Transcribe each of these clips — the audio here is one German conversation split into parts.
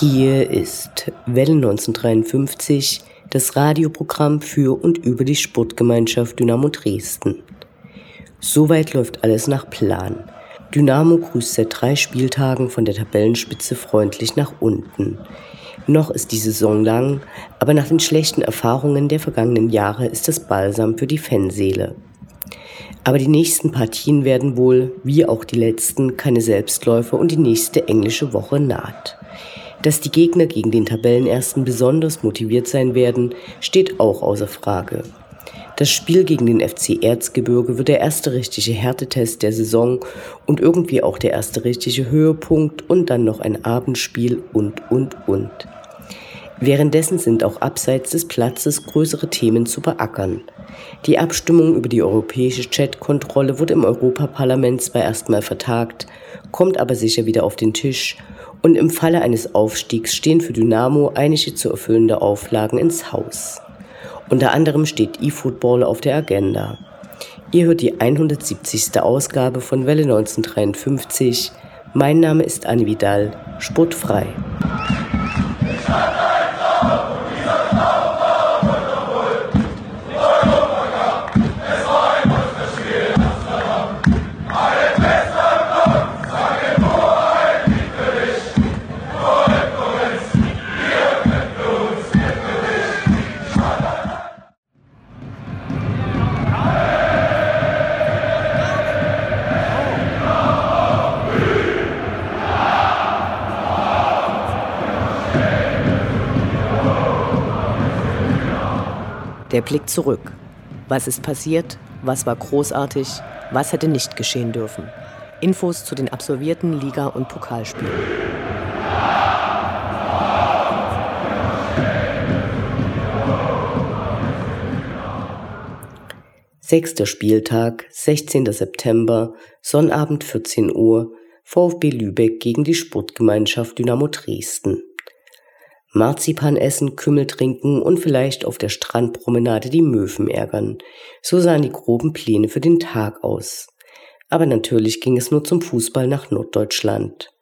Hier ist Welle 1953, das Radioprogramm für und über die Sportgemeinschaft Dynamo Dresden. Soweit läuft alles nach Plan. Dynamo grüßt seit drei Spieltagen von der Tabellenspitze freundlich nach unten. Noch ist die Saison lang, aber nach den schlechten Erfahrungen der vergangenen Jahre ist das Balsam für die Fanseele. Aber die nächsten Partien werden wohl, wie auch die letzten, keine Selbstläufe und die nächste englische Woche naht. Dass die Gegner gegen den Tabellenersten besonders motiviert sein werden, steht auch außer Frage. Das Spiel gegen den FC Erzgebirge wird der erste richtige Härtetest der Saison und irgendwie auch der erste richtige Höhepunkt und dann noch ein Abendspiel und, und, und. Währenddessen sind auch abseits des Platzes größere Themen zu beackern. Die Abstimmung über die europäische Chatkontrolle wurde im Europaparlament zwar erstmal vertagt, kommt aber sicher wieder auf den Tisch und im Falle eines Aufstiegs stehen für Dynamo einige zu erfüllende Auflagen ins Haus. Unter anderem steht eFootball auf der Agenda. Ihr hört die 170. Ausgabe von Welle 1953. Mein Name ist Anne Vidal, sportfrei. Der Blick zurück. Was ist passiert? Was war großartig? Was hätte nicht geschehen dürfen? Infos zu den absolvierten Liga- und Pokalspielen. Sechster Spieltag, 16. September, Sonnabend 14 Uhr, VfB Lübeck gegen die Sportgemeinschaft Dynamo Dresden. Marzipan essen, Kümmel trinken und vielleicht auf der Strandpromenade die Möwen ärgern. So sahen die groben Pläne für den Tag aus. Aber natürlich ging es nur zum Fußball nach Norddeutschland.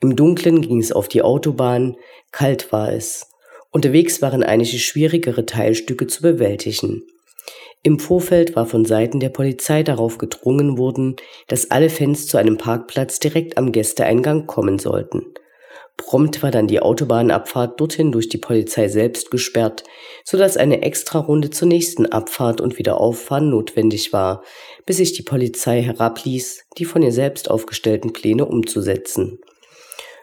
Im Dunkeln ging es auf die Autobahn, kalt war es. Unterwegs waren einige schwierigere Teilstücke zu bewältigen. Im Vorfeld war von Seiten der Polizei darauf gedrungen worden, dass alle Fans zu einem Parkplatz direkt am Gästeeingang kommen sollten. Prompt war dann die Autobahnabfahrt dorthin durch die Polizei selbst gesperrt, so dass eine Extrarunde zur nächsten Abfahrt und Wiederauffahren notwendig war, bis sich die Polizei herabließ, die von ihr selbst aufgestellten Pläne umzusetzen.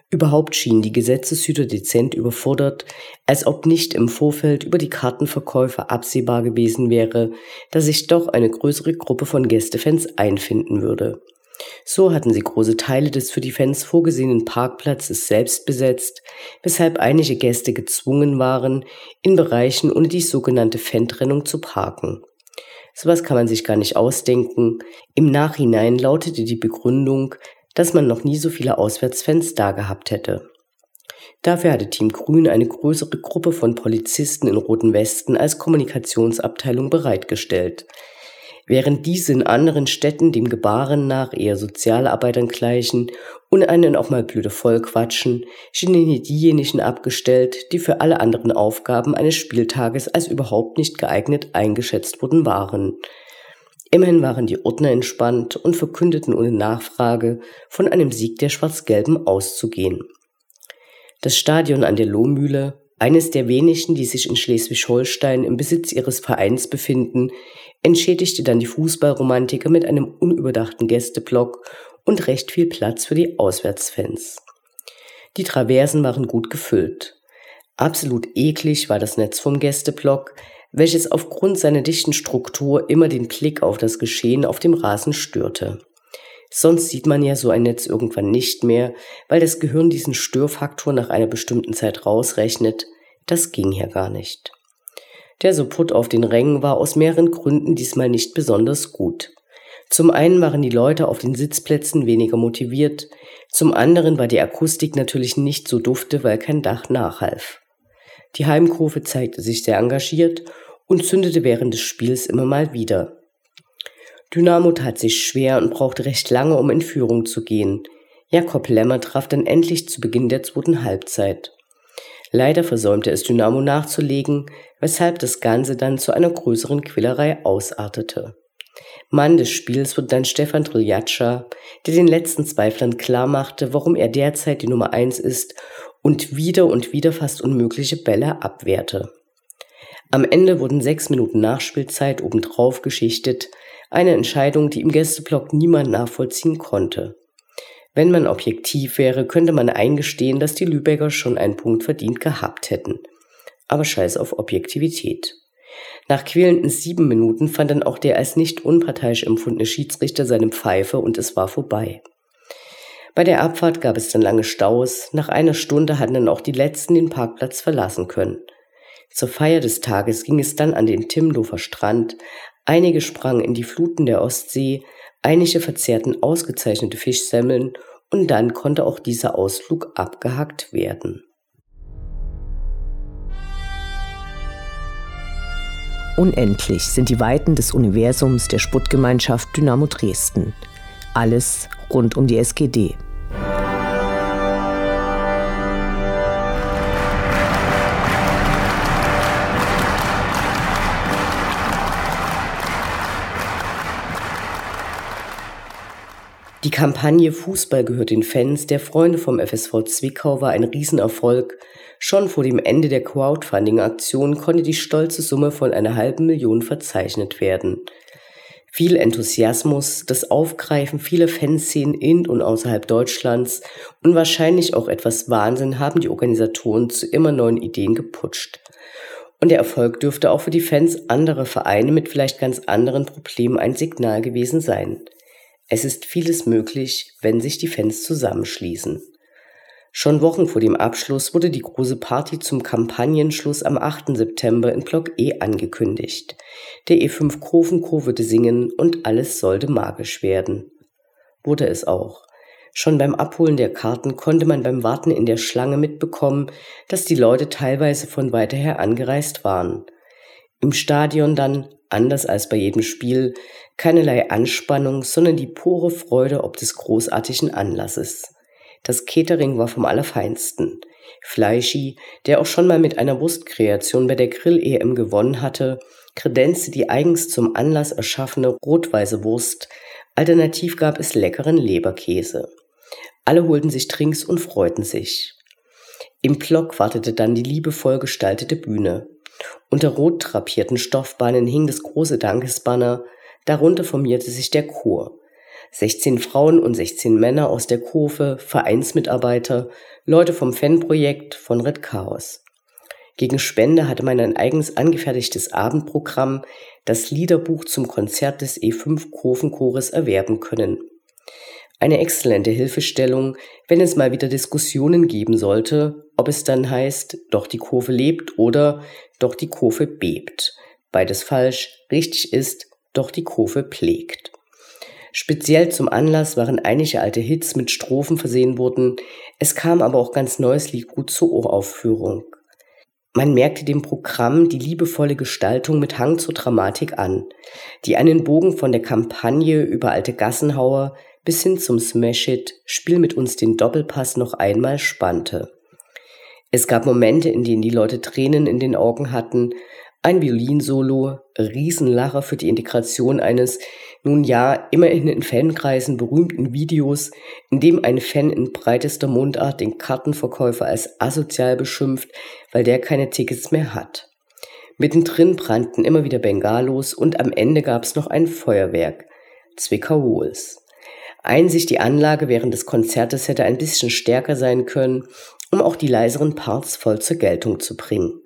Überhaupt schienen die Gesetzeshüter dezent überfordert, als ob nicht im Vorfeld über die Kartenverkäufe absehbar gewesen wäre, dass sich doch eine größere Gruppe von Gästefans einfinden würde. So hatten sie große Teile des für die Fans vorgesehenen Parkplatzes selbst besetzt, weshalb einige Gäste gezwungen waren, in Bereichen ohne die sogenannte Fantrennung zu parken. Sowas kann man sich gar nicht ausdenken. Im Nachhinein lautete die Begründung, dass man noch nie so viele Auswärtsfans da gehabt hätte. Dafür hatte Team Grün eine größere Gruppe von Polizisten in roten Westen als Kommunikationsabteilung bereitgestellt, während diese in anderen Städten dem Gebaren nach eher Sozialarbeitern gleichen und einen auch mal blöde voll quatschen, schienen hier diejenigen abgestellt, die für alle anderen Aufgaben eines Spieltages als überhaupt nicht geeignet eingeschätzt worden waren. Immerhin waren die Ordner entspannt und verkündeten ohne Nachfrage, von einem Sieg der Schwarz-Gelben auszugehen. Das Stadion an der Lohmühle, eines der wenigen, die sich in Schleswig-Holstein im Besitz ihres Vereins befinden, entschädigte dann die Fußballromantiker mit einem unüberdachten Gästeblock und recht viel Platz für die Auswärtsfans. Die Traversen waren gut gefüllt. Absolut eklig war das Netz vom Gästeblock, welches aufgrund seiner dichten Struktur immer den Blick auf das Geschehen auf dem Rasen störte. Sonst sieht man ja so ein Netz irgendwann nicht mehr, weil das Gehirn diesen Störfaktor nach einer bestimmten Zeit rausrechnet. Das ging ja gar nicht. Der Support auf den Rängen war aus mehreren Gründen diesmal nicht besonders gut. Zum einen waren die Leute auf den Sitzplätzen weniger motiviert, zum anderen war die Akustik natürlich nicht so dufte, weil kein Dach nachhalf. Die Heimkurve zeigte sich sehr engagiert und zündete während des Spiels immer mal wieder. Dynamo tat sich schwer und brauchte recht lange, um in Führung zu gehen. Jakob Lemmer traf dann endlich zu Beginn der zweiten Halbzeit. Leider versäumte es Dynamo nachzulegen, weshalb das Ganze dann zu einer größeren Quillerei ausartete. Mann des Spiels wird dann Stefan Triljatscha, der den letzten Zweiflern klarmachte, warum er derzeit die Nummer eins ist und wieder und wieder fast unmögliche Bälle abwehrte. Am Ende wurden sechs Minuten Nachspielzeit obendrauf geschichtet, eine Entscheidung, die im Gästeblock niemand nachvollziehen konnte. Wenn man objektiv wäre, könnte man eingestehen, dass die Lübecker schon einen Punkt verdient gehabt hätten. Aber scheiß auf Objektivität. Nach quälenden sieben Minuten fand dann auch der als nicht unparteiisch empfundene Schiedsrichter seine Pfeife und es war vorbei. Bei der Abfahrt gab es dann lange Staus. Nach einer Stunde hatten dann auch die Letzten den Parkplatz verlassen können. Zur Feier des Tages ging es dann an den Timdofer Strand. Einige sprangen in die Fluten der Ostsee, einige verzehrten ausgezeichnete Fischsemmeln und dann konnte auch dieser Ausflug abgehackt werden. Unendlich sind die Weiten des Universums der Sputtgemeinschaft Dynamo Dresden. Alles rund um die SGD. Die Kampagne Fußball gehört den Fans der Freunde vom FSV Zwickau war ein Riesenerfolg. Schon vor dem Ende der Crowdfunding-Aktion konnte die stolze Summe von einer halben Million verzeichnet werden. Viel Enthusiasmus, das Aufgreifen vieler Fanszenen in und außerhalb Deutschlands und wahrscheinlich auch etwas Wahnsinn haben die Organisatoren zu immer neuen Ideen geputscht. Und der Erfolg dürfte auch für die Fans anderer Vereine mit vielleicht ganz anderen Problemen ein Signal gewesen sein. Es ist vieles möglich, wenn sich die Fans zusammenschließen. Schon Wochen vor dem Abschluss wurde die große Party zum Kampagnenschluss am 8. September in Block E angekündigt. Der E5 Kurvenchor würde singen und alles sollte magisch werden. Wurde es auch. Schon beim Abholen der Karten konnte man beim Warten in der Schlange mitbekommen, dass die Leute teilweise von weiter her angereist waren. Im Stadion dann, anders als bei jedem Spiel, keinerlei Anspannung, sondern die pure Freude ob des großartigen Anlasses. Das Catering war vom Allerfeinsten. Fleischi, der auch schon mal mit einer Wurstkreation bei der Grill-EM gewonnen hatte, kredenzte die eigens zum Anlass erschaffene rot-weiße Wurst, alternativ gab es leckeren Leberkäse. Alle holten sich Trinks und freuten sich. Im Block wartete dann die liebevoll gestaltete Bühne. Unter rot drapierten Stoffbahnen hing das große Dankesbanner, darunter formierte sich der Chor. 16 Frauen und 16 Männer aus der Kurve, Vereinsmitarbeiter, Leute vom Fanprojekt von Red Chaos. Gegen Spende hatte man ein eigens angefertigtes Abendprogramm, das Liederbuch zum Konzert des E5 Kurvenchores erwerben können. Eine exzellente Hilfestellung, wenn es mal wieder Diskussionen geben sollte, ob es dann heißt, doch die Kurve lebt oder doch die Kurve bebt. Beides falsch, richtig ist, doch die Kurve pflegt. Speziell zum Anlass waren einige alte Hits mit Strophen versehen worden, es kam aber auch ganz neues Lied gut zur Uraufführung. Man merkte dem Programm die liebevolle Gestaltung mit Hang zur Dramatik an, die einen Bogen von der Kampagne über alte Gassenhauer bis hin zum Smash-It, Spiel mit uns den Doppelpass noch einmal spannte. Es gab Momente, in denen die Leute Tränen in den Augen hatten, ein Violinsolo, Riesenlacher für die Integration eines, nun ja, immerhin in Fankreisen berühmten Videos, in dem ein Fan in breitester Mundart den Kartenverkäufer als asozial beschimpft, weil der keine Tickets mehr hat. Mittendrin brannten immer wieder Bengalos und am Ende gab es noch ein Feuerwerk. Zwickau Wohls. Einzig die Anlage während des Konzertes hätte ein bisschen stärker sein können, um auch die leiseren Parts voll zur Geltung zu bringen.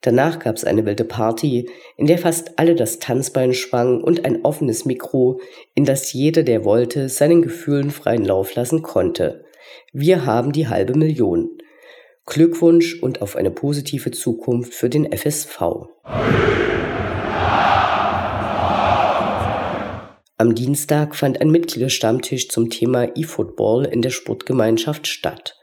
Danach gab es eine wilde Party, in der fast alle das Tanzbein schwangen und ein offenes Mikro, in das jeder, der wollte, seinen Gefühlen freien Lauf lassen konnte. Wir haben die halbe Million. Glückwunsch und auf eine positive Zukunft für den FSV. Am Dienstag fand ein Mitgliederstammtisch zum Thema E-Football in der Sportgemeinschaft statt.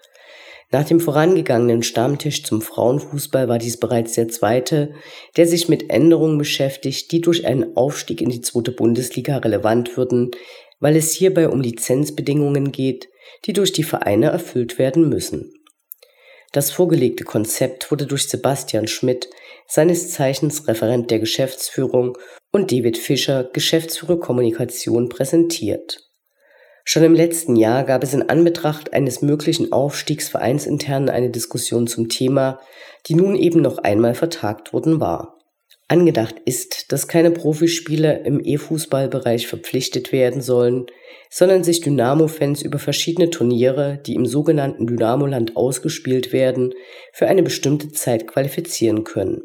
Nach dem vorangegangenen Stammtisch zum Frauenfußball war dies bereits der zweite, der sich mit Änderungen beschäftigt, die durch einen Aufstieg in die zweite Bundesliga relevant würden, weil es hierbei um Lizenzbedingungen geht, die durch die Vereine erfüllt werden müssen. Das vorgelegte Konzept wurde durch Sebastian Schmidt, seines Zeichens Referent der Geschäftsführung, und David Fischer, Geschäftsführer Kommunikation, präsentiert. Schon im letzten Jahr gab es in Anbetracht eines möglichen Aufstiegs vereinsintern eine Diskussion zum Thema, die nun eben noch einmal vertagt worden war. Angedacht ist, dass keine Profispieler im E-Fußballbereich verpflichtet werden sollen, sondern sich Dynamo-Fans über verschiedene Turniere, die im sogenannten Dynamo-Land ausgespielt werden, für eine bestimmte Zeit qualifizieren können.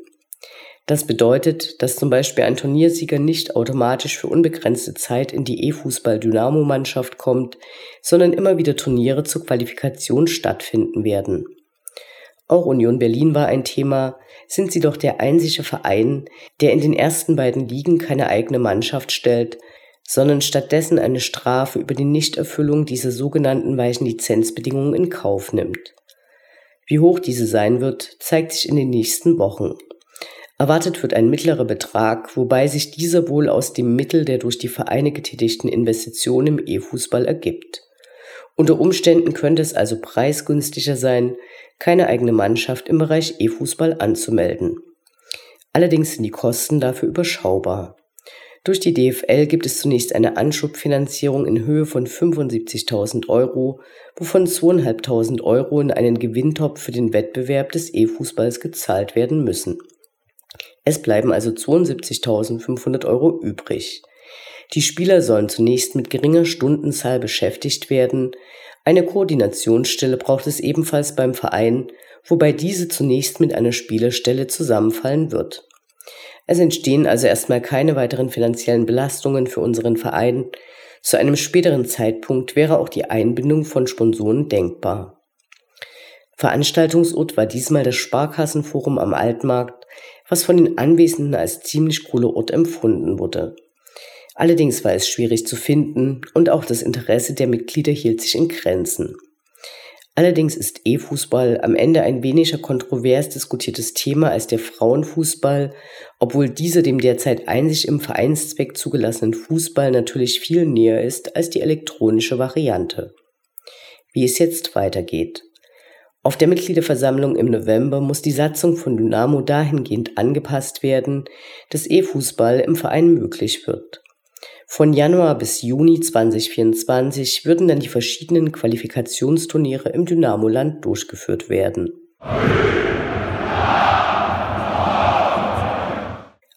Das bedeutet, dass zum Beispiel ein Turniersieger nicht automatisch für unbegrenzte Zeit in die E-Fußball-Dynamo-Mannschaft kommt, sondern immer wieder Turniere zur Qualifikation stattfinden werden. Auch Union Berlin war ein Thema, sind sie doch der einzige Verein, der in den ersten beiden Ligen keine eigene Mannschaft stellt, sondern stattdessen eine Strafe über die Nichterfüllung dieser sogenannten weichen Lizenzbedingungen in Kauf nimmt. Wie hoch diese sein wird, zeigt sich in den nächsten Wochen. Erwartet wird ein mittlerer Betrag, wobei sich dieser wohl aus dem Mittel der durch die Vereine getätigten Investitionen im E-Fußball ergibt. Unter Umständen könnte es also preisgünstiger sein, keine eigene Mannschaft im Bereich E-Fußball anzumelden. Allerdings sind die Kosten dafür überschaubar. Durch die DFL gibt es zunächst eine Anschubfinanzierung in Höhe von 75.000 Euro, wovon 2.500 Euro in einen Gewinntopf für den Wettbewerb des E-Fußballs gezahlt werden müssen. Es bleiben also 72.500 Euro übrig. Die Spieler sollen zunächst mit geringer Stundenzahl beschäftigt werden. Eine Koordinationsstelle braucht es ebenfalls beim Verein, wobei diese zunächst mit einer Spielerstelle zusammenfallen wird. Es entstehen also erstmal keine weiteren finanziellen Belastungen für unseren Verein. Zu einem späteren Zeitpunkt wäre auch die Einbindung von Sponsoren denkbar. Veranstaltungsort war diesmal das Sparkassenforum am Altmarkt, was von den Anwesenden als ziemlich cooler Ort empfunden wurde. Allerdings war es schwierig zu finden und auch das Interesse der Mitglieder hielt sich in Grenzen. Allerdings ist E-Fußball am Ende ein weniger kontrovers diskutiertes Thema als der Frauenfußball, obwohl dieser dem derzeit einzig im Vereinszweck zugelassenen Fußball natürlich viel näher ist als die elektronische Variante. Wie es jetzt weitergeht. Auf der Mitgliederversammlung im November muss die Satzung von Dynamo dahingehend angepasst werden, dass E-Fußball im Verein möglich wird. Von Januar bis Juni 2024 würden dann die verschiedenen Qualifikationsturniere im Dynamo-Land durchgeführt werden.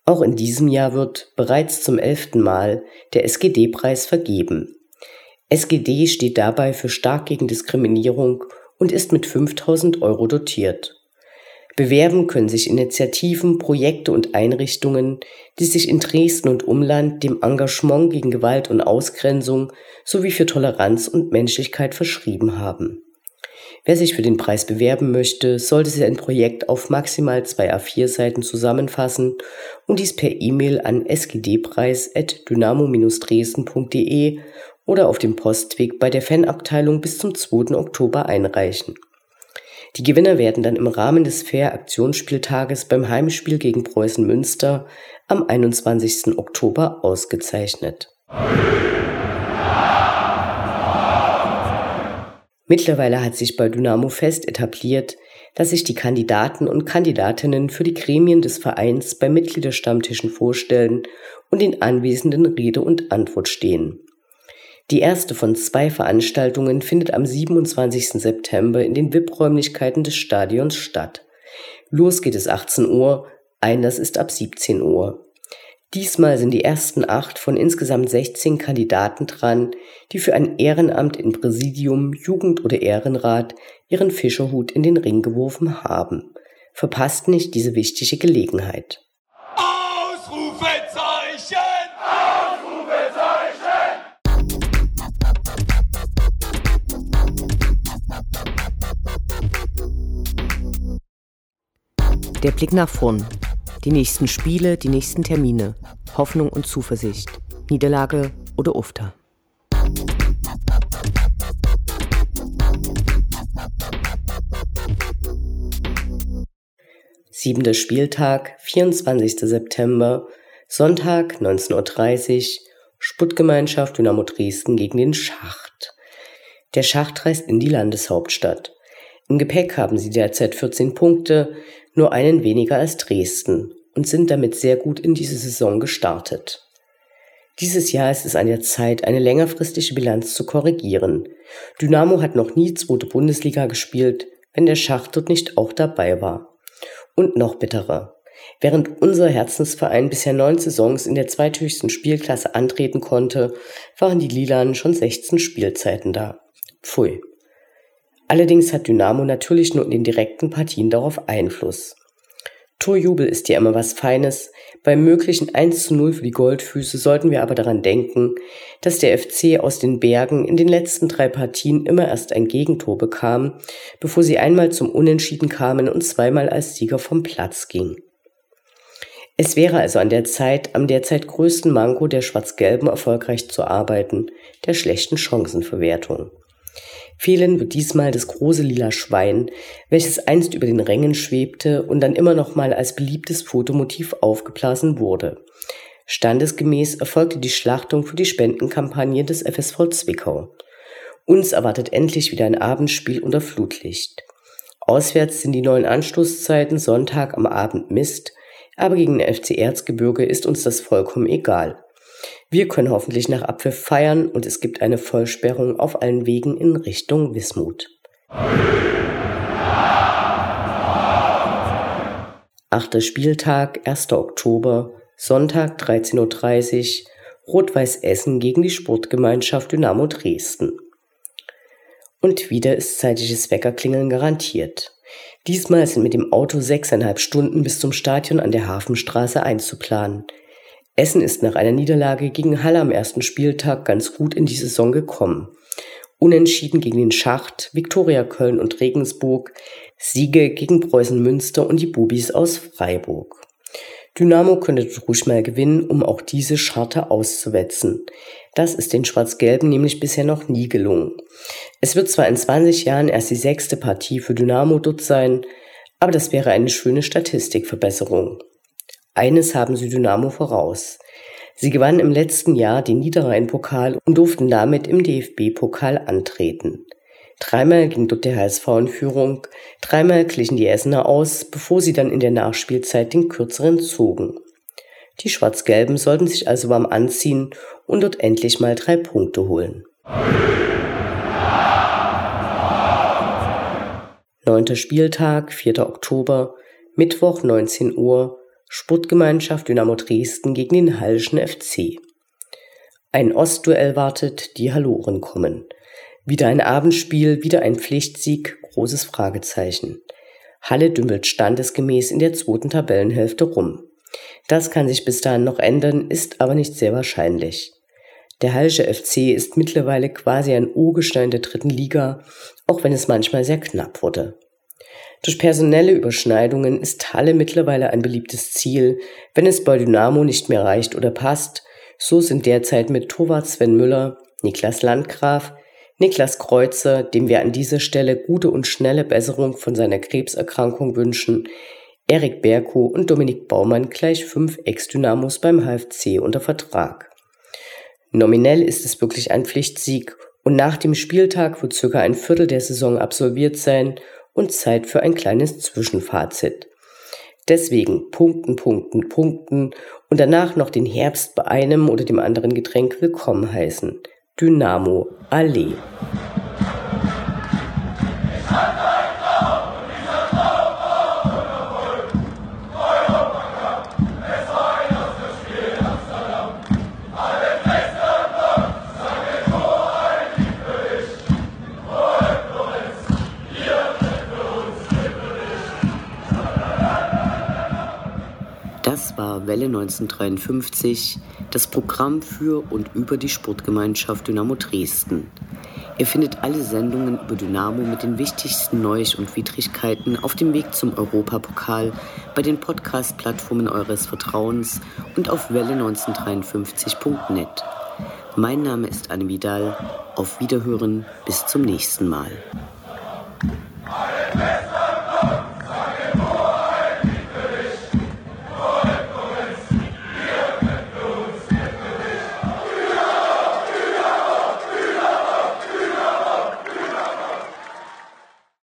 Auch in diesem Jahr wird bereits zum elften Mal der SGD-Preis vergeben. SGD steht dabei für stark gegen Diskriminierung und ist mit 5000 Euro dotiert. Bewerben können sich Initiativen, Projekte und Einrichtungen, die sich in Dresden und Umland dem Engagement gegen Gewalt und Ausgrenzung sowie für Toleranz und Menschlichkeit verschrieben haben. Wer sich für den Preis bewerben möchte, sollte sein Projekt auf maximal zwei A4-Seiten zusammenfassen und dies per E-Mail an sgdpreis.dynamo-dresden.de oder auf dem Postweg bei der Fanabteilung bis zum 2. Oktober einreichen. Die Gewinner werden dann im Rahmen des Fair-Aktionsspieltages beim Heimspiel gegen Preußen Münster am 21. Oktober ausgezeichnet. Mittlerweile hat sich bei Dynamo fest etabliert, dass sich die Kandidaten und Kandidatinnen für die Gremien des Vereins bei Mitgliederstammtischen vorstellen und den Anwesenden Rede und Antwort stehen. Die erste von zwei Veranstaltungen findet am 27. September in den VIP-Räumlichkeiten des Stadions statt. Los geht es 18 Uhr, Einlass ist ab 17 Uhr. Diesmal sind die ersten acht von insgesamt 16 Kandidaten dran, die für ein Ehrenamt in Präsidium, Jugend oder Ehrenrat ihren Fischerhut in den Ring geworfen haben. Verpasst nicht diese wichtige Gelegenheit. Der Blick nach vorn. Die nächsten Spiele, die nächsten Termine. Hoffnung und Zuversicht. Niederlage oder Ufter. Siebenter Spieltag, 24. September, Sonntag 19.30 Uhr, Sputtgemeinschaft Dynamo Dresden gegen den Schacht. Der Schacht reist in die Landeshauptstadt. Im Gepäck haben sie derzeit 14 Punkte, nur einen weniger als Dresden und sind damit sehr gut in diese Saison gestartet. Dieses Jahr ist es an der Zeit, eine längerfristige Bilanz zu korrigieren. Dynamo hat noch nie zweite Bundesliga gespielt, wenn der Schacht dort nicht auch dabei war. Und noch bitterer. Während unser Herzensverein bisher neun Saisons in der zweithöchsten Spielklasse antreten konnte, waren die Lilanen schon 16 Spielzeiten da. Pfui. Allerdings hat Dynamo natürlich nur in den direkten Partien darauf Einfluss. Torjubel ist ja immer was Feines. Beim möglichen 1 zu 0 für die Goldfüße sollten wir aber daran denken, dass der FC aus den Bergen in den letzten drei Partien immer erst ein Gegentor bekam, bevor sie einmal zum Unentschieden kamen und zweimal als Sieger vom Platz ging. Es wäre also an der Zeit, am derzeit größten Manko der Schwarz-Gelben erfolgreich zu arbeiten, der schlechten Chancenverwertung. Fehlen wird diesmal das große lila Schwein, welches einst über den Rängen schwebte und dann immer noch mal als beliebtes Fotomotiv aufgeblasen wurde. Standesgemäß erfolgte die Schlachtung für die Spendenkampagne des FSV Zwickau. Uns erwartet endlich wieder ein Abendspiel unter Flutlicht. Auswärts sind die neuen Anstoßzeiten Sonntag am Abend Mist, aber gegen den FC Erzgebirge ist uns das vollkommen egal. Wir können hoffentlich nach Abpfiff feiern und es gibt eine Vollsperrung auf allen Wegen in Richtung Wismut. Achter Spieltag, 1. Oktober, Sonntag 13.30 Uhr, Rot-Weiß Essen gegen die Sportgemeinschaft Dynamo Dresden. Und wieder ist zeitliches Weckerklingeln garantiert. Diesmal sind mit dem Auto sechseinhalb Stunden bis zum Stadion an der Hafenstraße einzuplanen. Essen ist nach einer Niederlage gegen Halle am ersten Spieltag ganz gut in die Saison gekommen. Unentschieden gegen den Schacht, Viktoria Köln und Regensburg, Siege gegen Preußen Münster und die Bubis aus Freiburg. Dynamo könnte ruhig mal gewinnen, um auch diese Scharte auszuwetzen. Das ist den Schwarz-Gelben nämlich bisher noch nie gelungen. Es wird zwar in 20 Jahren erst die sechste Partie für Dynamo dort sein, aber das wäre eine schöne Statistikverbesserung. Eines haben sie Dynamo voraus. Sie gewannen im letzten Jahr den Niederrhein-Pokal und durften damit im DFB-Pokal antreten. Dreimal ging dort der HSV in Führung, dreimal glichen die Essener aus, bevor sie dann in der Nachspielzeit den kürzeren zogen. Die Schwarz-Gelben sollten sich also warm anziehen und dort endlich mal drei Punkte holen. Neunter Spieltag, 4. Oktober, Mittwoch 19 Uhr, Sportgemeinschaft Dynamo Dresden gegen den Hallischen FC. Ein Ostduell wartet, die Halloren kommen. Wieder ein Abendspiel, wieder ein Pflichtsieg, großes Fragezeichen. Halle dümmelt standesgemäß in der zweiten Tabellenhälfte rum. Das kann sich bis dahin noch ändern, ist aber nicht sehr wahrscheinlich. Der Hallische FC ist mittlerweile quasi ein Urgestein der dritten Liga, auch wenn es manchmal sehr knapp wurde. Durch personelle Überschneidungen ist Halle mittlerweile ein beliebtes Ziel, wenn es bei Dynamo nicht mehr reicht oder passt. So sind derzeit mit Torwart Sven Müller, Niklas Landgraf, Niklas Kreuzer, dem wir an dieser Stelle gute und schnelle Besserung von seiner Krebserkrankung wünschen, Erik Berko und Dominik Baumann gleich fünf Ex-Dynamos beim HFC unter Vertrag. Nominell ist es wirklich ein Pflichtsieg und nach dem Spieltag wird circa ein Viertel der Saison absolviert sein und Zeit für ein kleines Zwischenfazit. Deswegen punkten, punkten, punkten und danach noch den Herbst bei einem oder dem anderen Getränk willkommen heißen. Dynamo Allee. Welle 1953, das Programm für und über die Sportgemeinschaft Dynamo Dresden. Ihr findet alle Sendungen über Dynamo mit den wichtigsten Neuigkeiten und Widrigkeiten auf dem Weg zum Europapokal bei den Podcast-Plattformen eures Vertrauens und auf welle1953.net. Mein Name ist Anne Vidal. Auf Wiederhören, bis zum nächsten Mal.